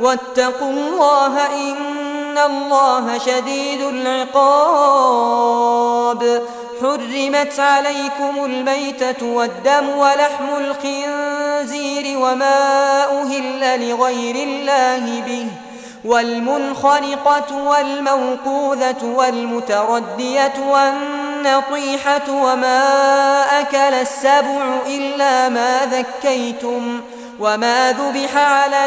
واتقوا الله إن الله شديد العقاب. حرمت عليكم الميتة والدم ولحم الخنزير وما أهل لغير الله به. والمنخنقة والموقوذة والمتردية والنطيحة وما أكل السبع إلا ما ذكيتم وما ذبح على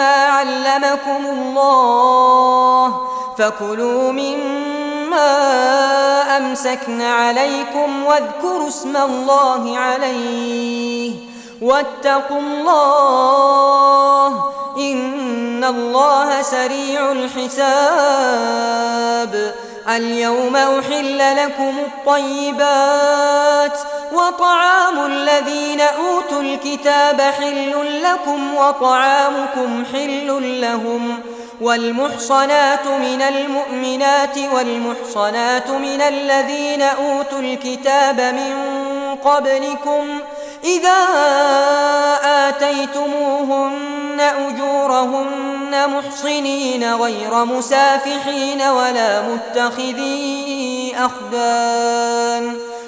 علمكم الله فكلوا مما أمسكن عليكم واذكروا اسم الله عليه واتقوا الله إن الله سريع الحساب اليوم أحل لكم الطيبات وطعام الذين أوتوا الكتاب حل لكم وطعامكم حل لهم والمحصنات من المؤمنات والمحصنات من الذين أوتوا الكتاب من قبلكم إذا آتيتموهن أجورهن محصنين غير مسافحين ولا متخذي أخدان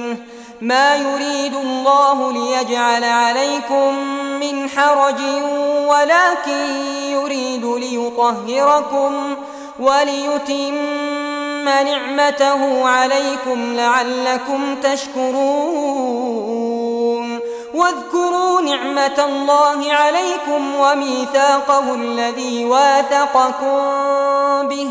منه ما يريد الله ليجعل عليكم من حرج ولكن يريد ليطهركم وليتم نعمته عليكم لعلكم تشكرون. واذكروا نعمة الله عليكم وميثاقه الذي واثقكم به.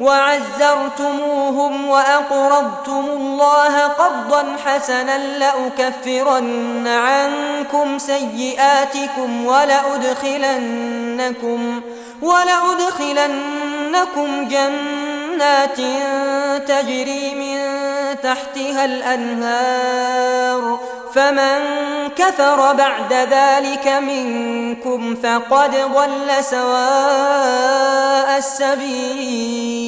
وعزرتموهم وأقرضتم الله قرضا حسنا لأكفرن عنكم سيئاتكم ولأدخلنكم ولأدخلنكم جنات تجري من تحتها الأنهار فمن كفر بعد ذلك منكم فقد ضل سواء السبيل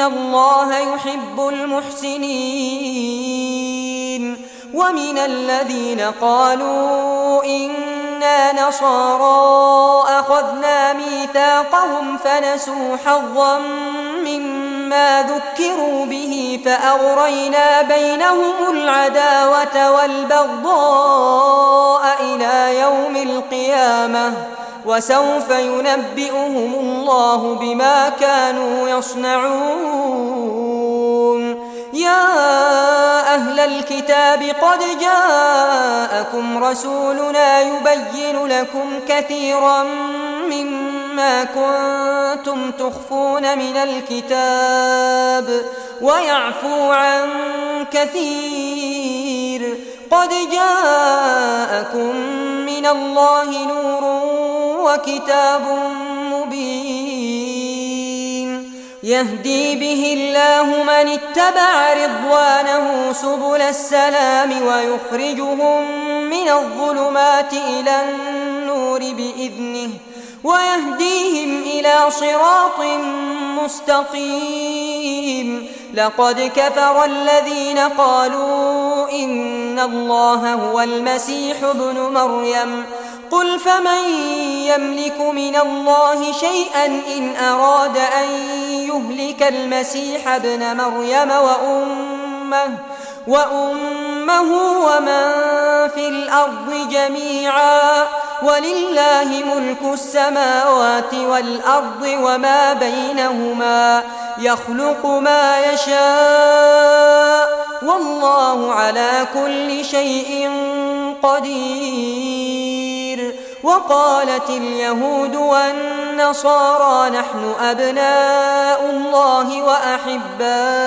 الله يحب المحسنين ومن الذين قالوا إنا نصارى أخذنا ميثاقهم فنسوا حظا مما ذكروا به فأغرينا بينهم العداوة والبغضاء إلى يوم القيامة وسوف ينبئهم الله بما كانوا يصنعون. يا أهل الكتاب قد جاءكم رسولنا يبين لكم كثيرا مما كنتم تخفون من الكتاب ويعفو عن كثير. قد جاءكم من الله نور وكتاب مبين. يهدي به الله من اتبع رضوانه سبل السلام ويخرجهم من الظلمات إلى النور بإذنه. ويهديهم إلى صراط مستقيم. لقد كفر الذين قالوا إن الله هو المسيح ابن مريم. قل فمن يملك من الله شيئا إن أراد أن يهلك المسيح ابن مريم وأمه وأمه ومن في الأرض جميعا ولله ملك السماوات والأرض وما بينهما يخلق ما يشاء والله على كل شيء قدير وقالت اليهود والنصارى نحن أبناء الله وأحباؤه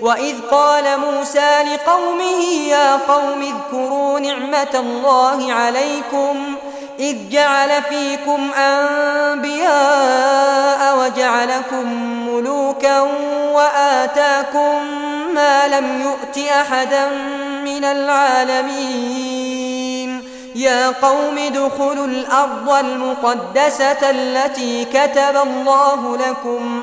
وإذ قال موسى لقومه يا قوم اذكروا نعمة الله عليكم إذ جعل فيكم أنبياء وجعلكم ملوكا وآتاكم ما لم يؤت أحدا من العالمين. يا قوم ادخلوا الأرض المقدسة التي كتب الله لكم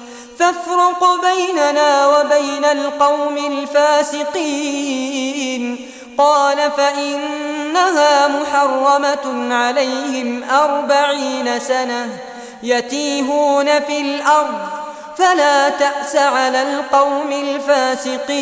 فافرق بيننا وبين القوم الفاسقين. قال فإنها محرمة عليهم أربعين سنة يتيهون في الأرض فلا تأس على القوم الفاسقين.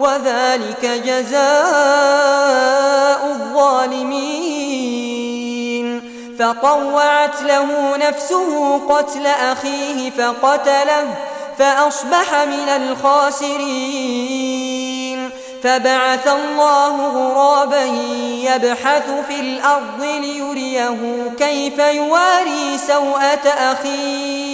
وذلك جزاء الظالمين. فطوعت له نفسه قتل أخيه فقتله فأصبح من الخاسرين. فبعث الله غرابا يبحث في الأرض ليريه كيف يواري سوءة أخيه.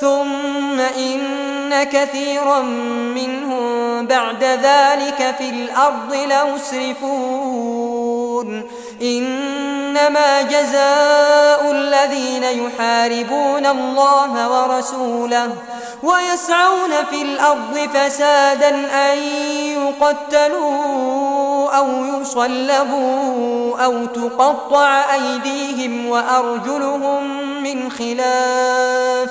ثم إن كثيرا منهم بعد ذلك في الأرض لمسرفون. إنما جزاء الذين يحاربون الله ورسوله ويسعون في الأرض فسادا أن يقتلوا أو يصلبوا أو تقطع أيديهم وأرجلهم من خلاف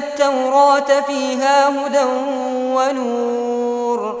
التوراة فيها هدى ونور.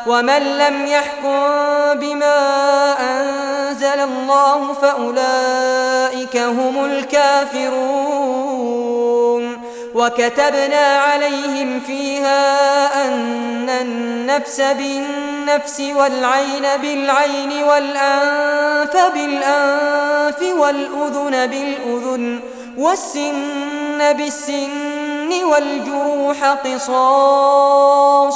ومن لم يحكم بما أنزل الله فأولئك هم الكافرون. وكتبنا عليهم فيها أن النفس بالنفس والعين بالعين والأنف بالأنف والأذن بالأذن والسن بالسن والجروح قصاص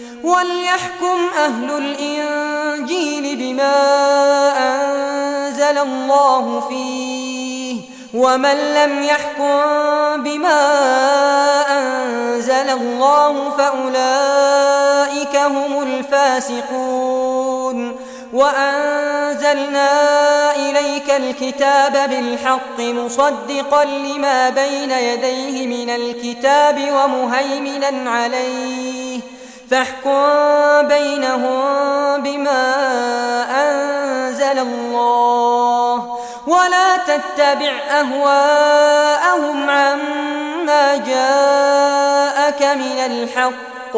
وليحكم أهل الإنجيل بما أنزل الله فيه ومن لم يحكم بما أنزل الله فأولئك هم الفاسقون وأنزلنا إليك الكتاب بالحق مصدقا لما بين يديه من الكتاب ومهيمنا عليه فاحكم بينهم بما أنزل الله ولا تتبع أهواءهم عما جاءك من الحق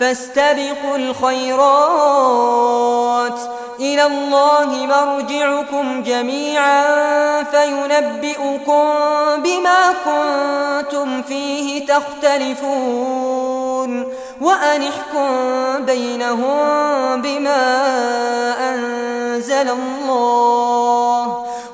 فاستبقوا الخيرات. إلى الله مرجعكم جميعا فينبئكم بما كنتم فيه تختلفون. وأنحكم بينهم بما أنزل الله.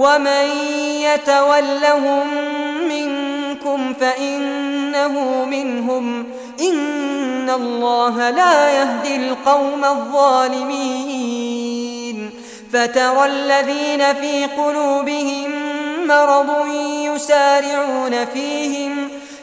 ومن يتولهم منكم فإنه منهم إن الله لا يهدي القوم الظالمين فترى الذين في قلوبهم مرض يسارعون فيهم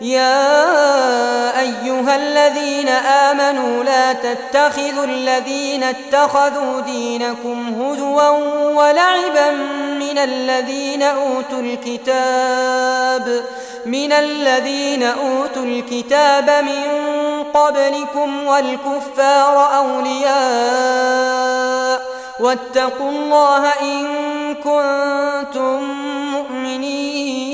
يا أيها الذين آمنوا لا تتخذوا الذين اتخذوا دينكم هزوا ولعبا من الذين أوتوا الكتاب من الذين أوتوا الكتاب من قبلكم والكفار أولياء واتقوا الله إن كنتم مؤمنين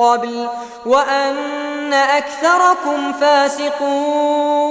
قبل وأن أكثركم فاسقون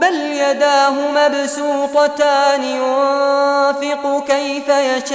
بل يداه مبسوطتان ينفق كيف يشاء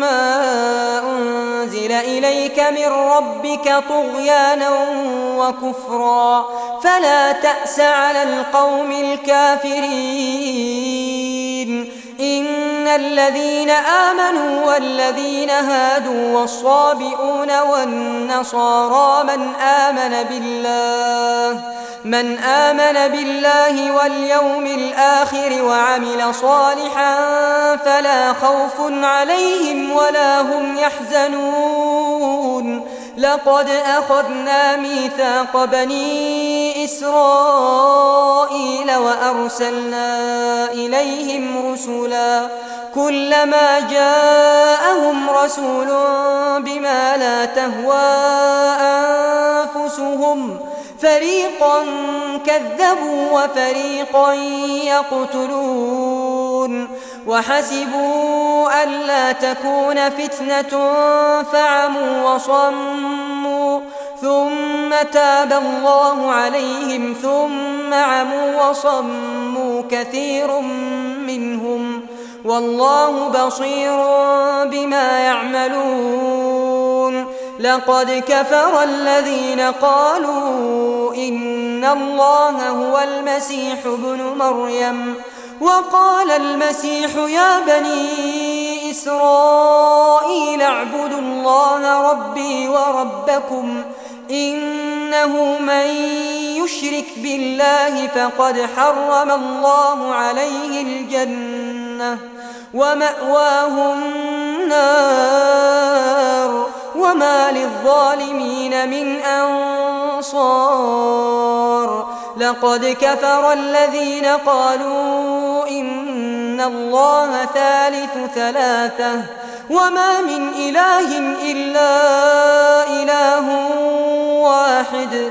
ما أنزل إليك من ربك طغيانا وكفرا فلا تأس على القوم الكافرين. إن الذين آمنوا والذين هادوا والصابئون والنصارى من آمن بالله من آمن بالله واليوم الآخر وعمل صالحا فلا خوف عليهم ولا هم يحزنون. لقد أخذنا ميثاق بني إسرائيل وأرسلنا إليهم رسلا كلما جاءهم رسول بما لا تهوى أنفسهم فريقا كذبوا وفريقا يقتلون وحسبوا ألا تكون فتنة فعموا وصموا ثم تاب الله عليهم ثم عموا وصموا كثير منهم. والله بصير بما يعملون. لقد كفر الذين قالوا إن الله هو المسيح ابن مريم. وقال المسيح يا بني إسرائيل اعبدوا الله ربي وربكم إنه من يشرك بالله فقد حرم الله عليه الجنة. ومأواه النار وما للظالمين من أنصار لقد كفر الذين قالوا إن الله ثالث ثلاثة وما من إله إلا إله واحد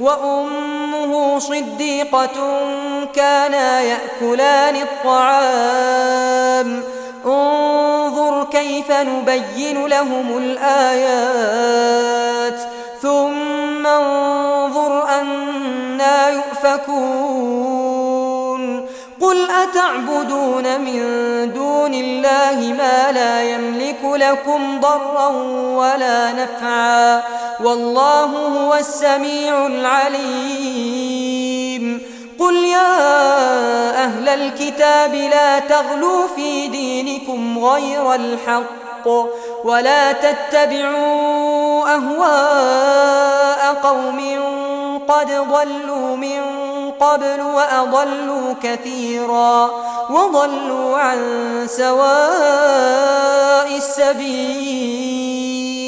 وأمه صديقة كانا يأكلان الطعام. انظر كيف نبين لهم الآيات. ثم انظر أنا يؤفكون. قل أتعبدون من دون الله ما لا يملك لكم ضرا ولا نفعا والله هو السميع العليم. قل يا أهل الكتاب لا تغلوا في دينكم غير الحق. ولا تتبعوا أهواء قوم قد ضلوا من قبل وأضلوا كثيرا وضلوا عن سواء السبيل.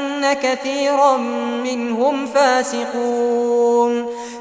كثيرا منهم فاسقون.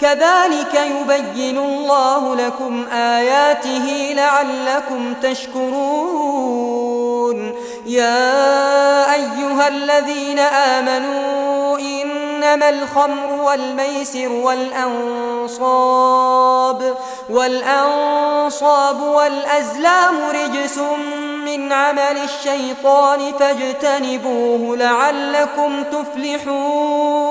كذلك يبين الله لكم آياته لعلكم تشكرون. يا أيها الذين آمنوا إنما الخمر والميسر والأنصاب والأنصاب والأزلام رجس من عمل الشيطان فاجتنبوه لعلكم تفلحون.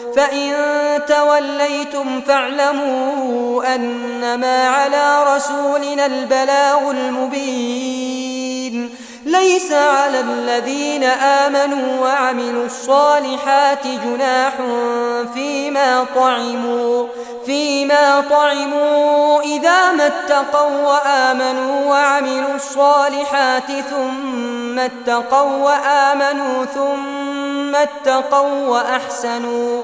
فإن توليتم فاعلموا أنما على رسولنا البلاغ المبين ليس على الذين آمنوا وعملوا الصالحات جناح فيما طعموا فيما طعموا إذا ما اتقوا وآمنوا وعملوا الصالحات ثم اتقوا وآمنوا ثم اتقوا وأحسنوا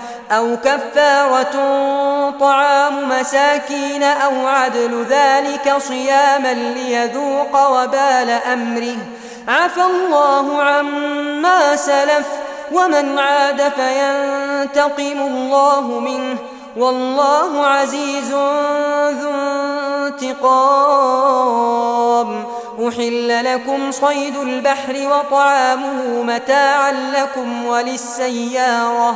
أو كفارة طعام مساكين أو عدل ذلك صياما ليذوق وبال أمره. عفى الله عما سلف ومن عاد فينتقم الله منه. والله عزيز ذو انتقام. أحل لكم صيد البحر وطعامه متاعا لكم وللسيارة.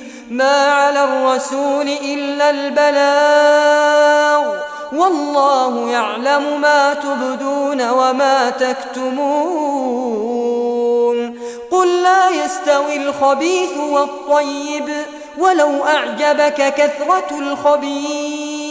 ما على الرسول إلا البلاغ والله يعلم ما تبدون وما تكتمون قل لا يستوي الخبيث والطيب ولو أعجبك كثرة الخبيث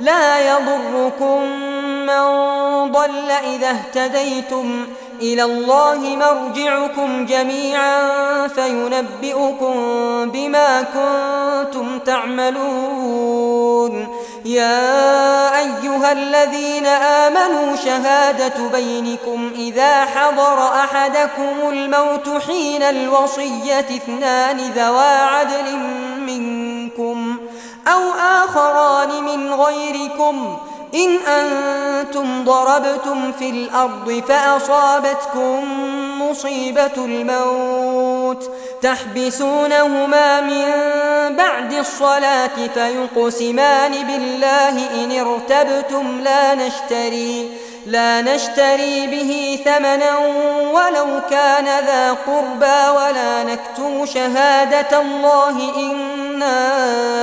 لا يضركم من ضل إذا اهتديتم إلى الله مرجعكم جميعا فينبئكم بما كنتم تعملون. يا أيها الذين آمنوا شهادة بينكم إذا حضر أحدكم الموت حين الوصية اثنان ذوى عدل منكم أو آخران غيركم. إن أنتم ضربتم في الأرض فأصابتكم مصيبة الموت. تحبسونهما من بعد الصلاة فيقسمان بالله إن ارتبتم لا نشتري. لا نشتري به ثمنا ولو كان ذا قربى ولا نكتم شهادة الله إنا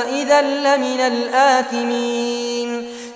إذا لمن الآثمين.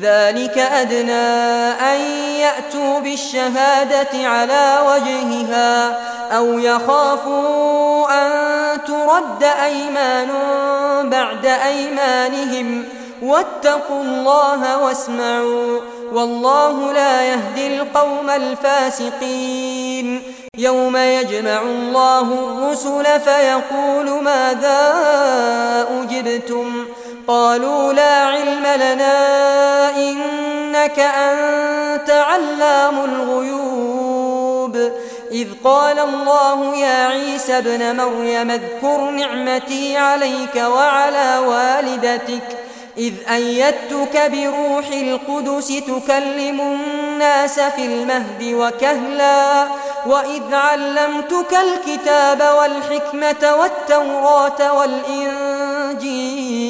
ذلك أدنى أن يأتوا بالشهادة على وجهها أو يخافوا أن ترد أيمان بعد أيمانهم. واتقوا الله واسمعوا والله لا يهدي القوم الفاسقين. يوم يجمع الله الرسل فيقول ماذا أجبتم؟ قالوا لا علم لنا إنك أنت علام الغيوب. إذ قال الله يا عيسى ابن مريم اذكر نعمتي عليك وعلى والدتك. إذ أيدتك بروح القدس تكلم الناس في المهد وكهلا. وإذ علمتك الكتاب والحكمة والتوراة والإنجيل.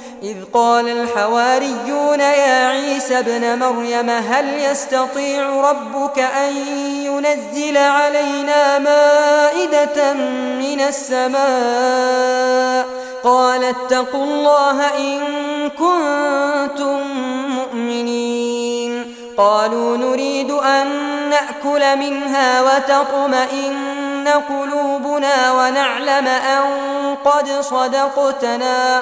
إذ قال الحواريون يا عيسى ابن مريم هل يستطيع ربك أن ينزل علينا مائدة من السماء؟ قال اتقوا الله إن كنتم مؤمنين. قالوا نريد أن نأكل منها وتطمئن قلوبنا ونعلم أن قد صدقتنا.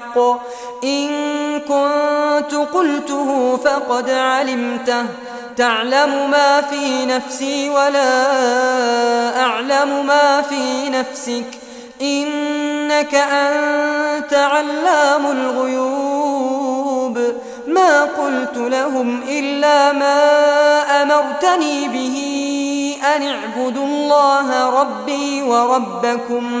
إن كنت قلته فقد علمته. تعلم ما في نفسي ولا أعلم ما في نفسك. إنك أنت علام الغيوب. ما قلت لهم إلا ما أمرتني به. أن اعبدوا الله ربي وربكم.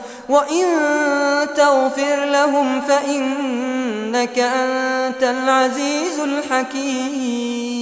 وإن تغفر لهم فإنك أنت العزيز الحكيم